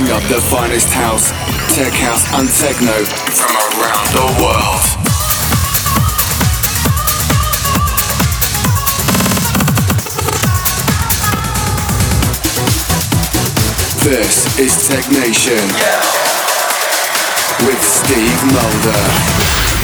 mixing up the finest house, tech house, and techno from around the world. This is Technation with Steve Mulder.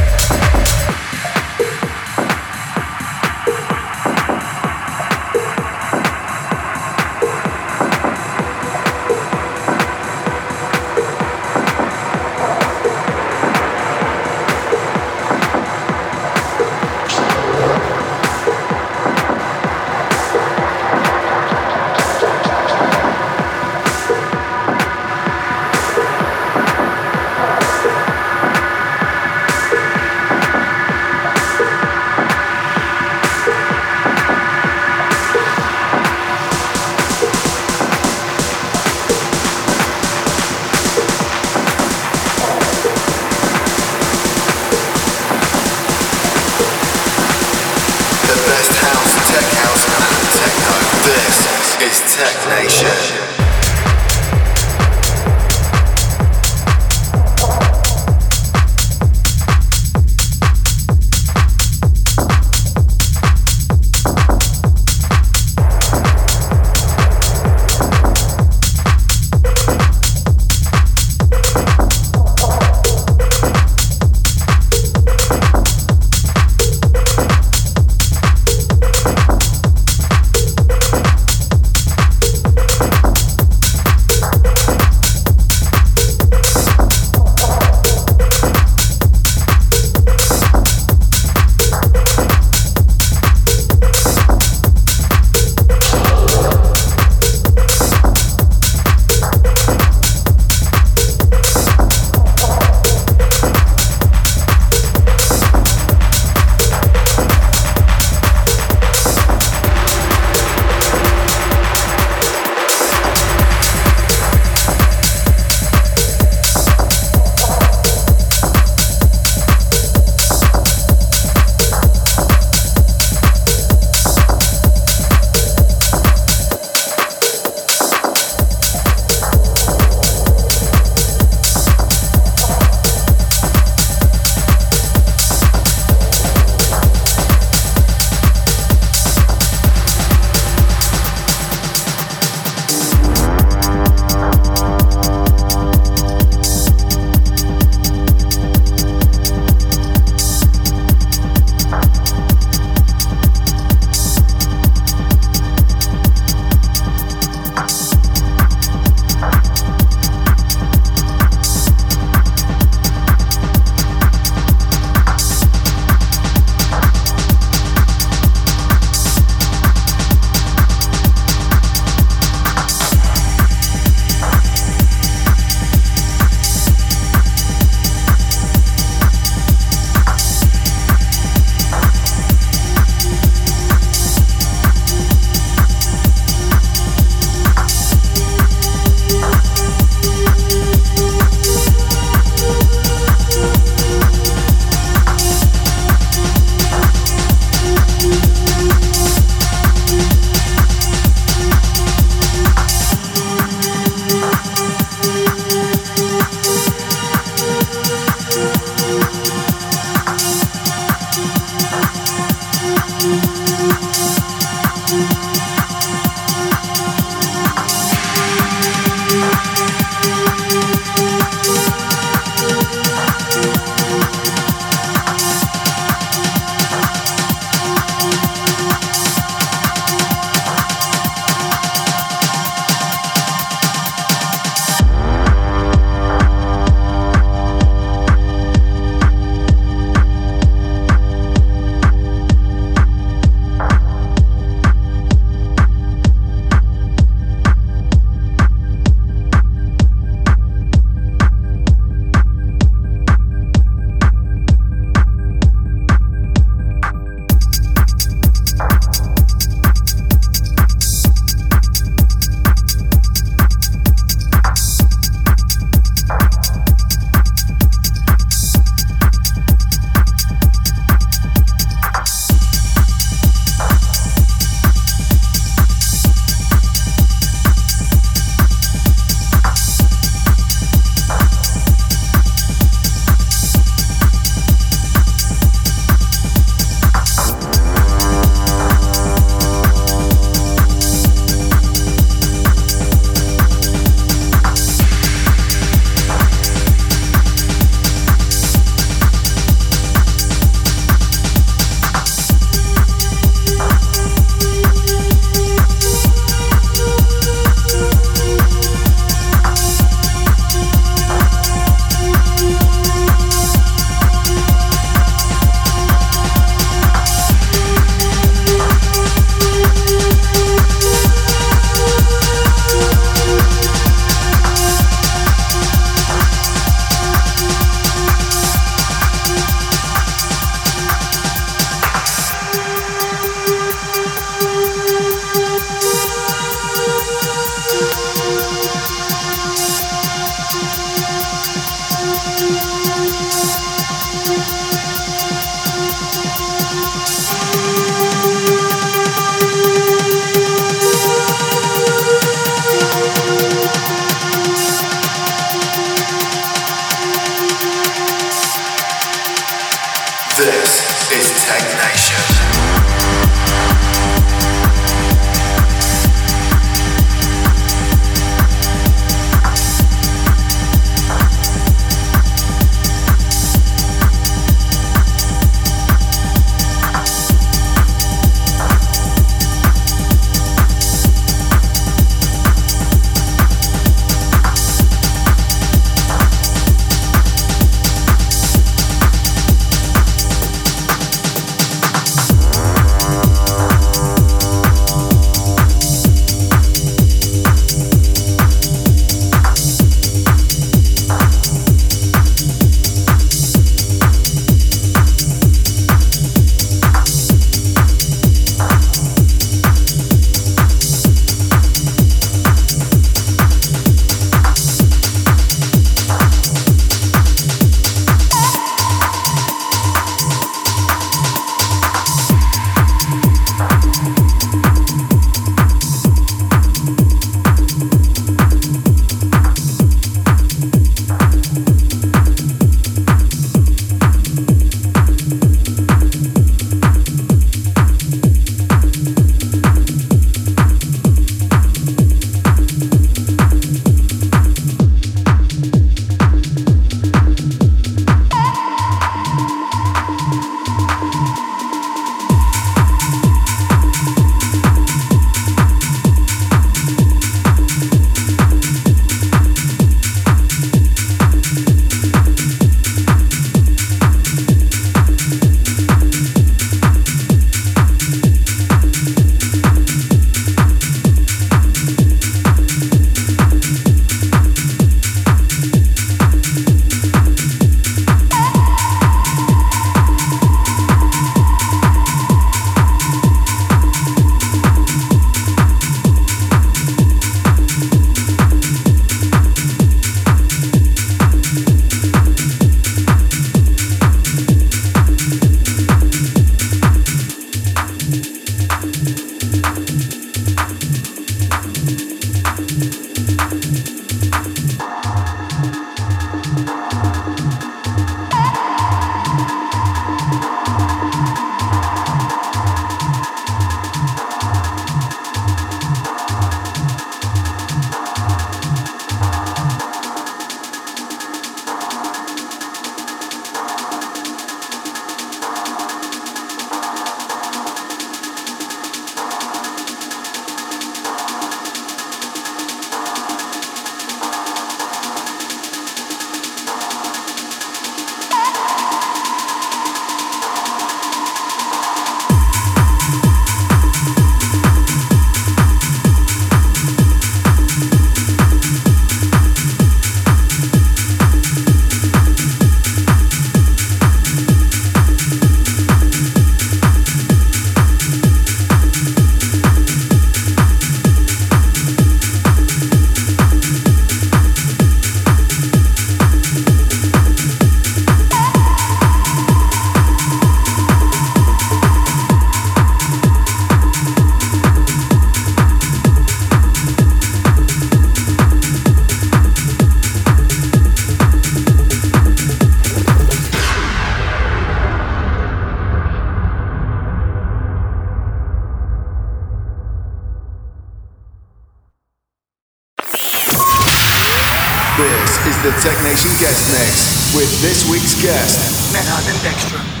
This is the Technation Guest Mix with this week's guest, Medhat and Dekkstrum.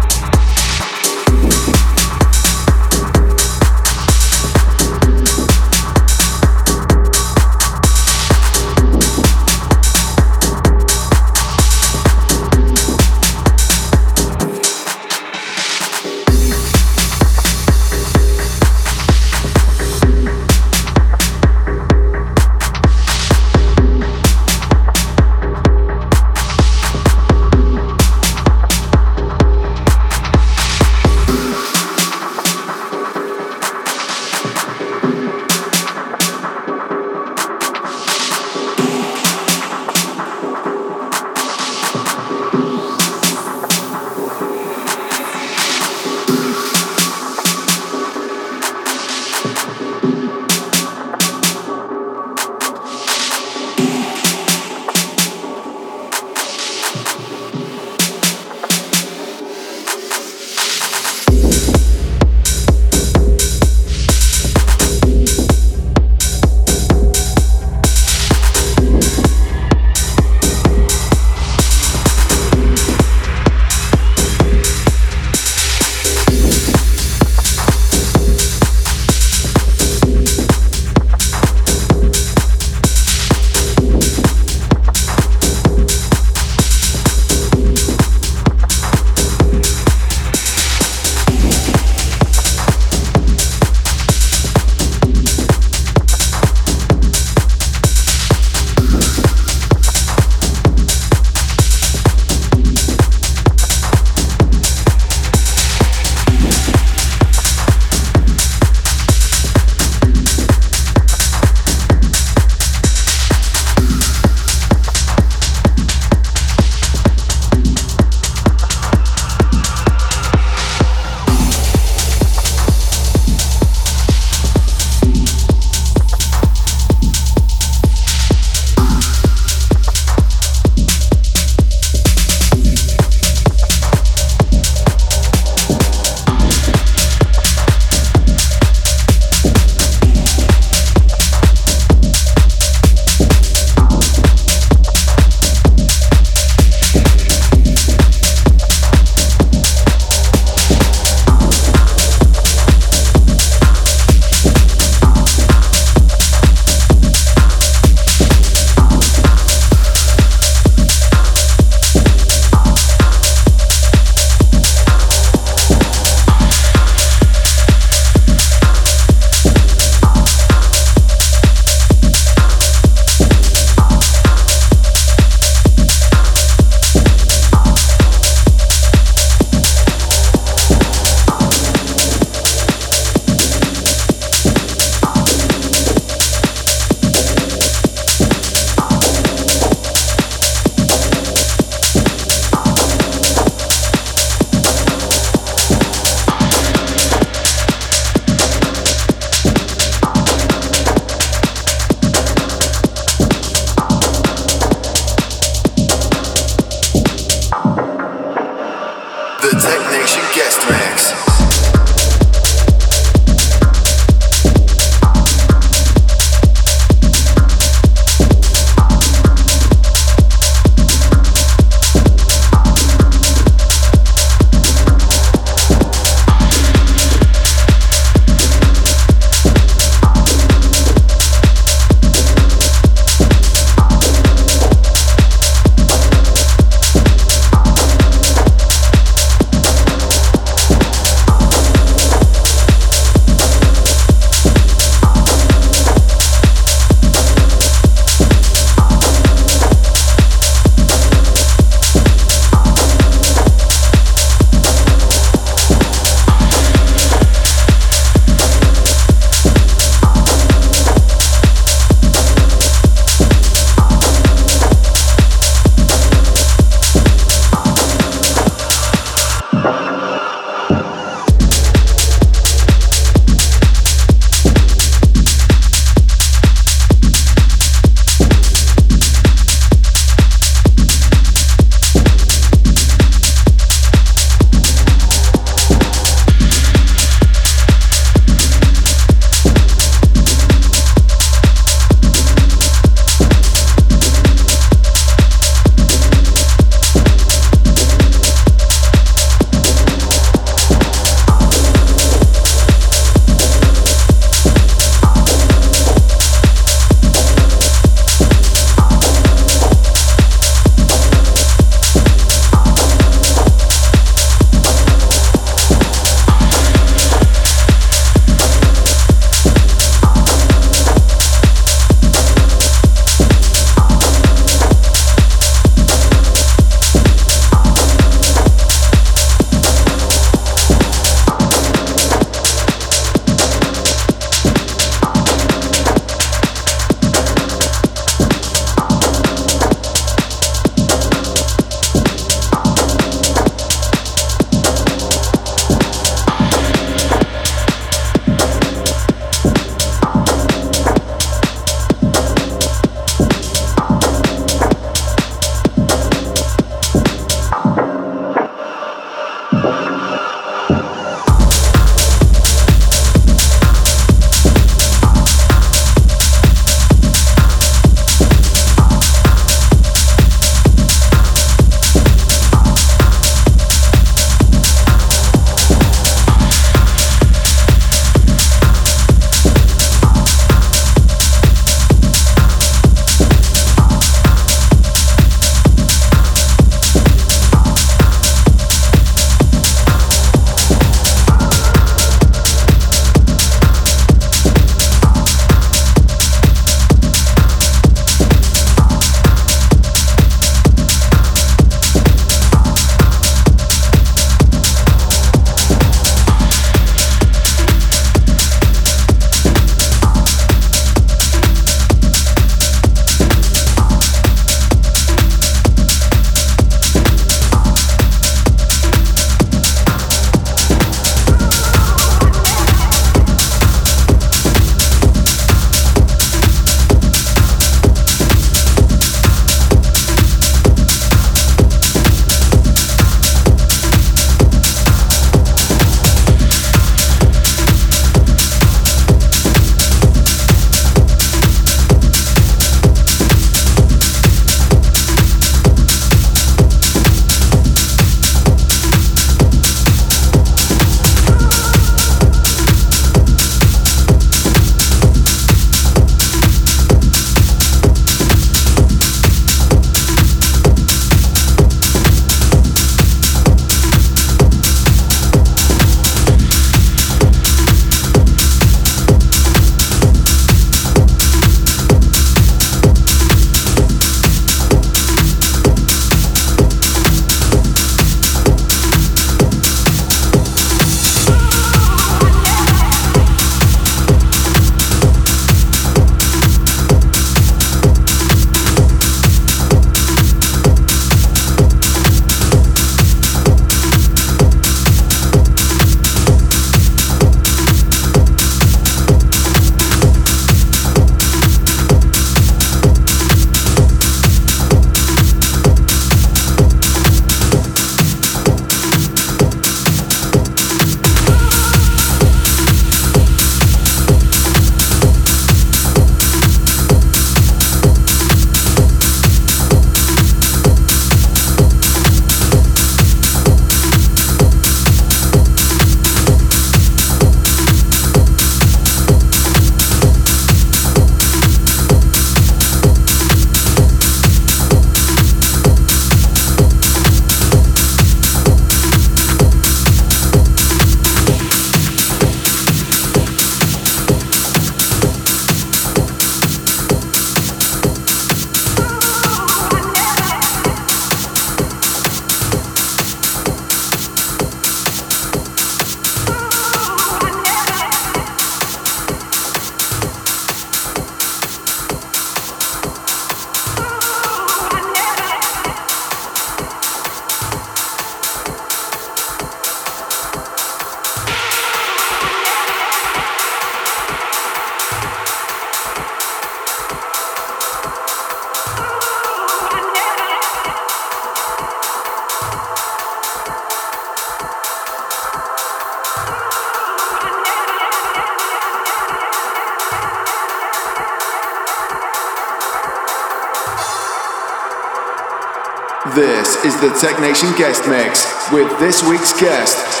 The Technation guest mix with this week's guest,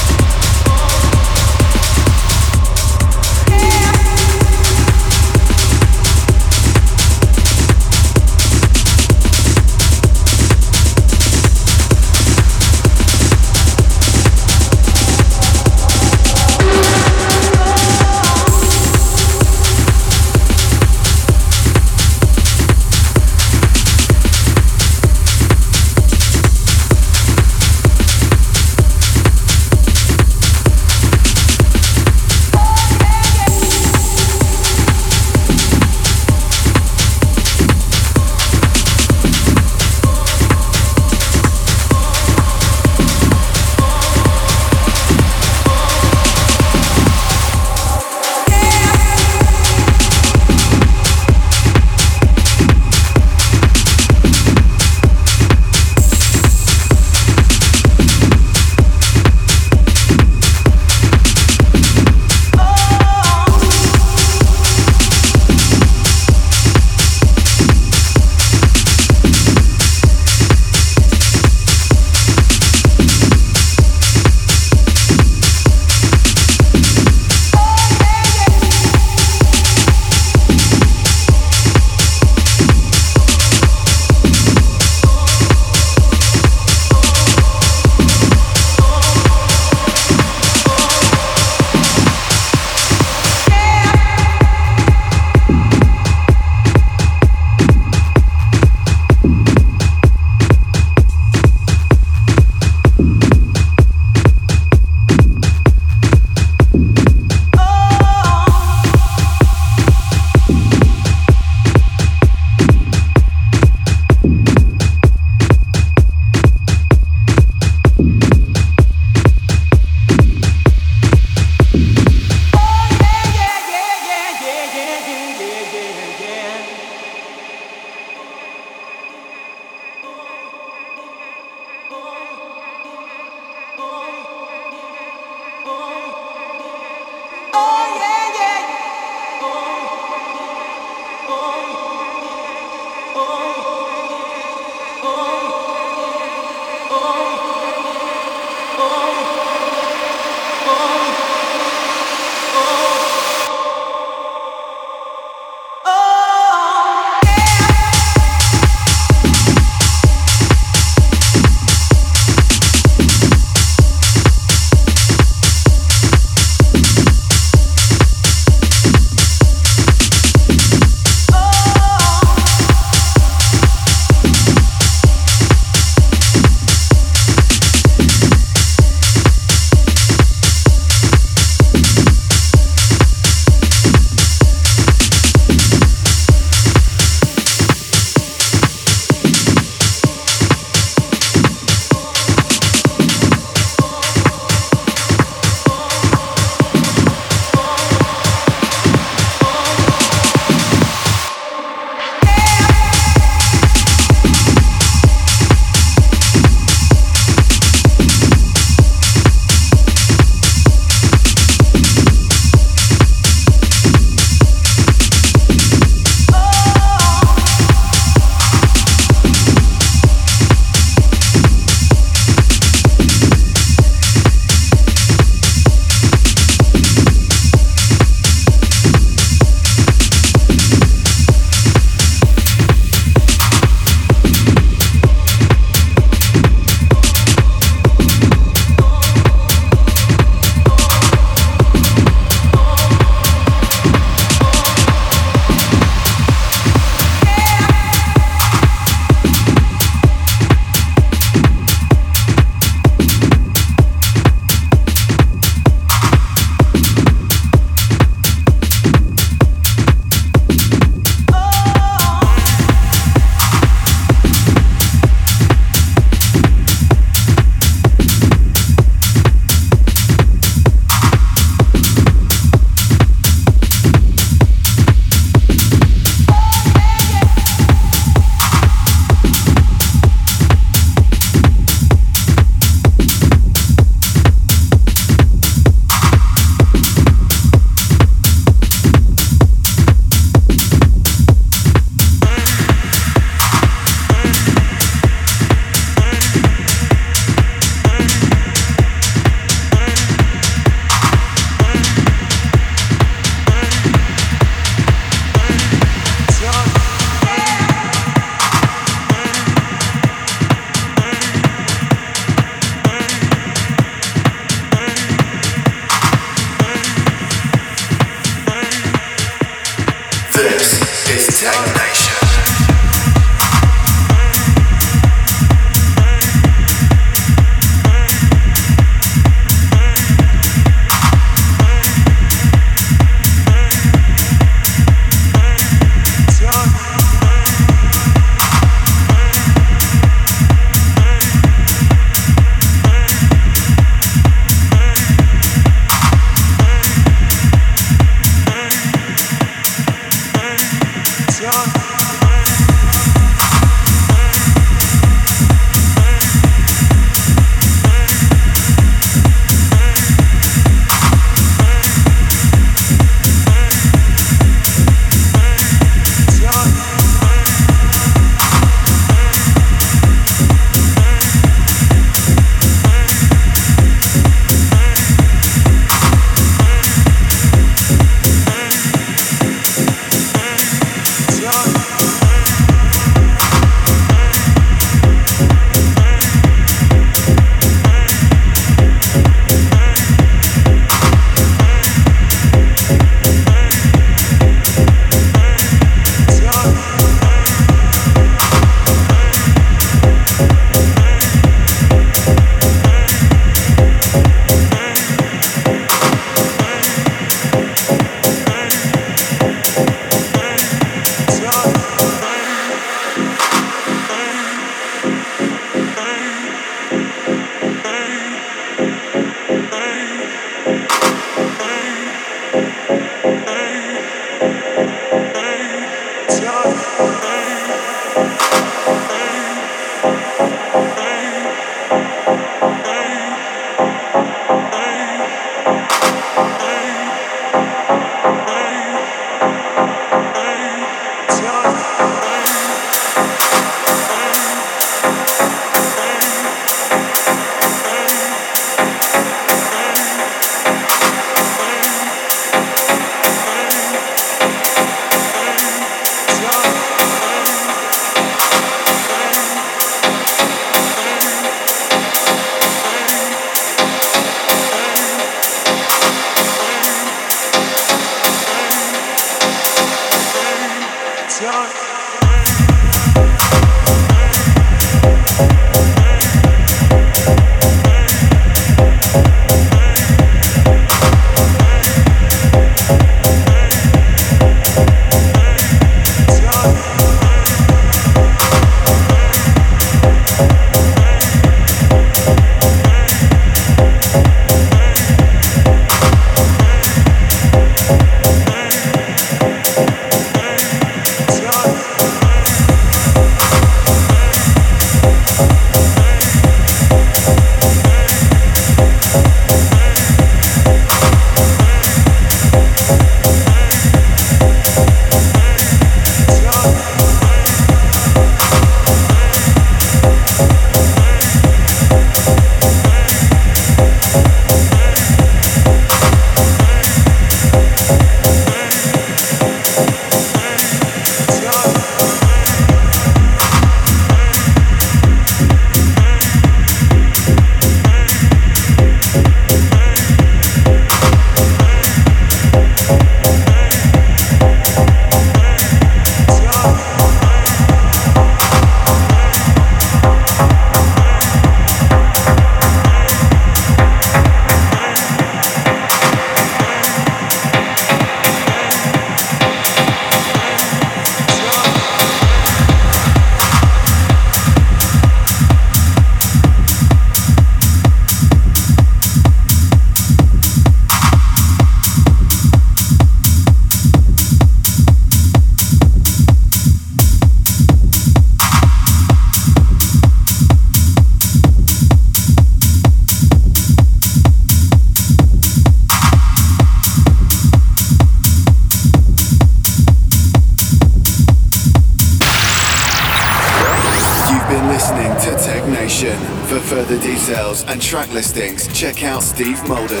track listings, check out Steve Sayonara.